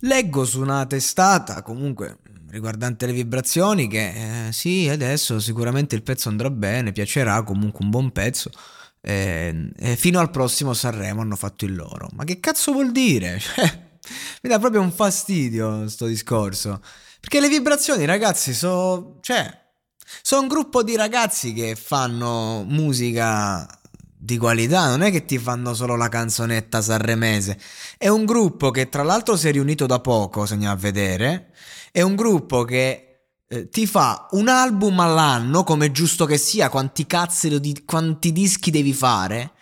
Leggo su una testata comunque riguardante le vibrazioni che eh, sì, adesso sicuramente il pezzo andrà bene, piacerà comunque un buon pezzo. Eh, eh, fino al prossimo Sanremo hanno fatto il loro. Ma che cazzo vuol dire? Cioè, mi dà proprio un fastidio sto discorso. Perché le vibrazioni, ragazzi, sono. Cioè. Sono un gruppo di ragazzi che fanno musica di qualità, non è che ti fanno solo la canzonetta sanremese. È un gruppo che tra l'altro si è riunito da poco, se andiamo a vedere. È un gruppo che eh, ti fa un album all'anno, come giusto che sia, quanti cazzo di quanti dischi devi fare?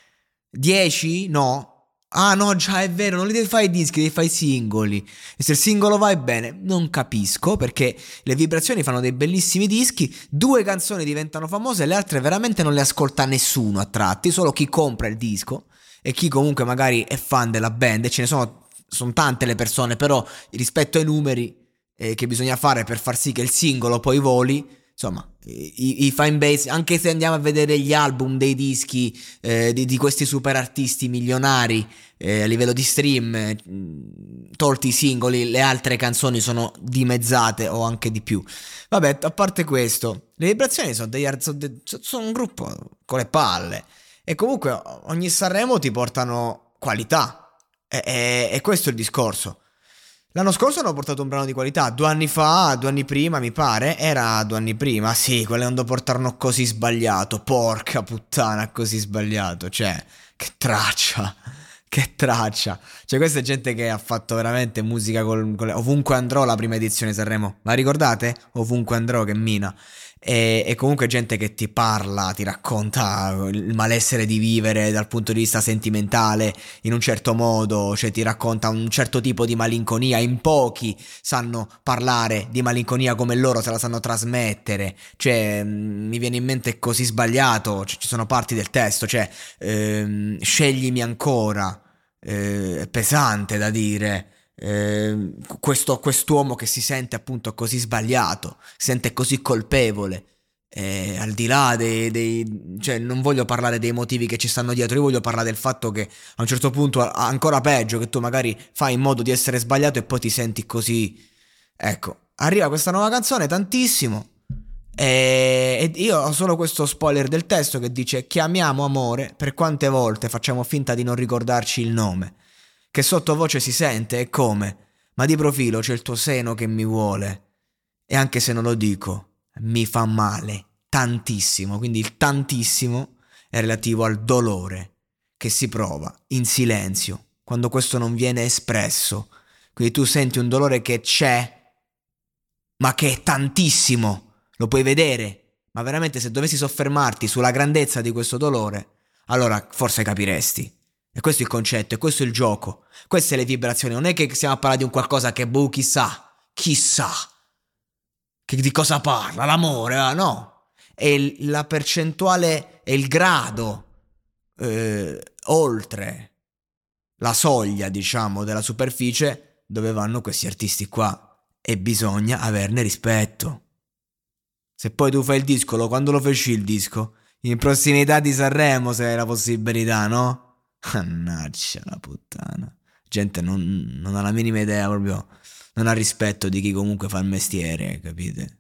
10? No, Ah no, già è vero, non li devi fare i dischi, devi fare i singoli. E se il singolo va bene, non capisco perché le vibrazioni fanno dei bellissimi dischi, due canzoni diventano famose e le altre veramente non le ascolta nessuno a tratti, solo chi compra il disco e chi comunque magari è fan della band e ce ne sono, sono tante le persone, però rispetto ai numeri eh, che bisogna fare per far sì che il singolo poi voli, insomma, i, i fan base, anche se andiamo a vedere gli album dei dischi eh, di, di, questi super artisti milionari eh, a livello di stream, eh, tolti i singoli, le altre canzoni sono dimezzate o anche di più. Vabbè, a parte questo, le vibrazioni sono, degli, sono, de, sono un gruppo con le palle e comunque ogni Sanremo ti portano qualità e, e, e questo è il discorso. L'anno scorso hanno portato un brano di qualità, due anni fa, due anni prima mi pare, era due anni prima, sì, quando portarono così sbagliato, porca puttana, così sbagliato, cioè, che traccia, che traccia, cioè questa è gente che ha fatto veramente musica con le... ovunque andrò la prima edizione Sanremo, la ricordate? Ovunque andrò che mina, e, e, comunque gente che ti parla, ti racconta il malessere di vivere dal punto di vista sentimentale in un certo modo, cioè ti racconta un certo tipo di malinconia. In pochi sanno parlare di malinconia come loro se la sanno trasmettere. Cioè, mm, mi viene in mente così sbagliato, cioè, ci sono parti del testo, cioè, ehm, sceglimi ancora. Eh, pesante da dire. Eh, questo, quest'uomo che si sente appunto così sbagliato, si sente così colpevole. Eh, al di là dei, dei, cioè non voglio parlare dei motivi che ci stanno dietro, io voglio parlare del fatto che a un certo punto ancora peggio che tu magari fai in modo di essere sbagliato e poi ti senti così. Ecco, arriva questa nuova canzone tantissimo e, e io ho solo questo spoiler del testo che dice chiamiamo amore per quante volte facciamo finta di non ricordarci il nome che sottovoce si sente e come, ma di profilo c'è il tuo seno che mi vuole. E anche se non lo dico, mi fa male, tantissimo, quindi il tantissimo è relativo al dolore che si prova in silenzio, quando questo non viene espresso. Quindi tu senti un dolore che c'è, ma che è tantissimo, lo puoi vedere, ma veramente se dovessi soffermarti sulla grandezza di questo dolore, allora forse capiresti. E questo è il concetto, e questo è il gioco. Queste le vibrazioni. Non è che stiamo a parlare di un qualcosa che, boh, chissà, chissà. Che di cosa parla? L'amore, ah, no. È la percentuale, è il grado eh, oltre la soglia, diciamo, della superficie dove vanno questi artisti qua. E bisogna averne rispetto. Se poi tu fai il disco, quando lo feci il disco? In prossimità di Sanremo, se hai la possibilità, no? Mannaggia la puttana. Gente non, non ha la minima idea proprio. Non ha rispetto di chi comunque fa il mestiere, capite?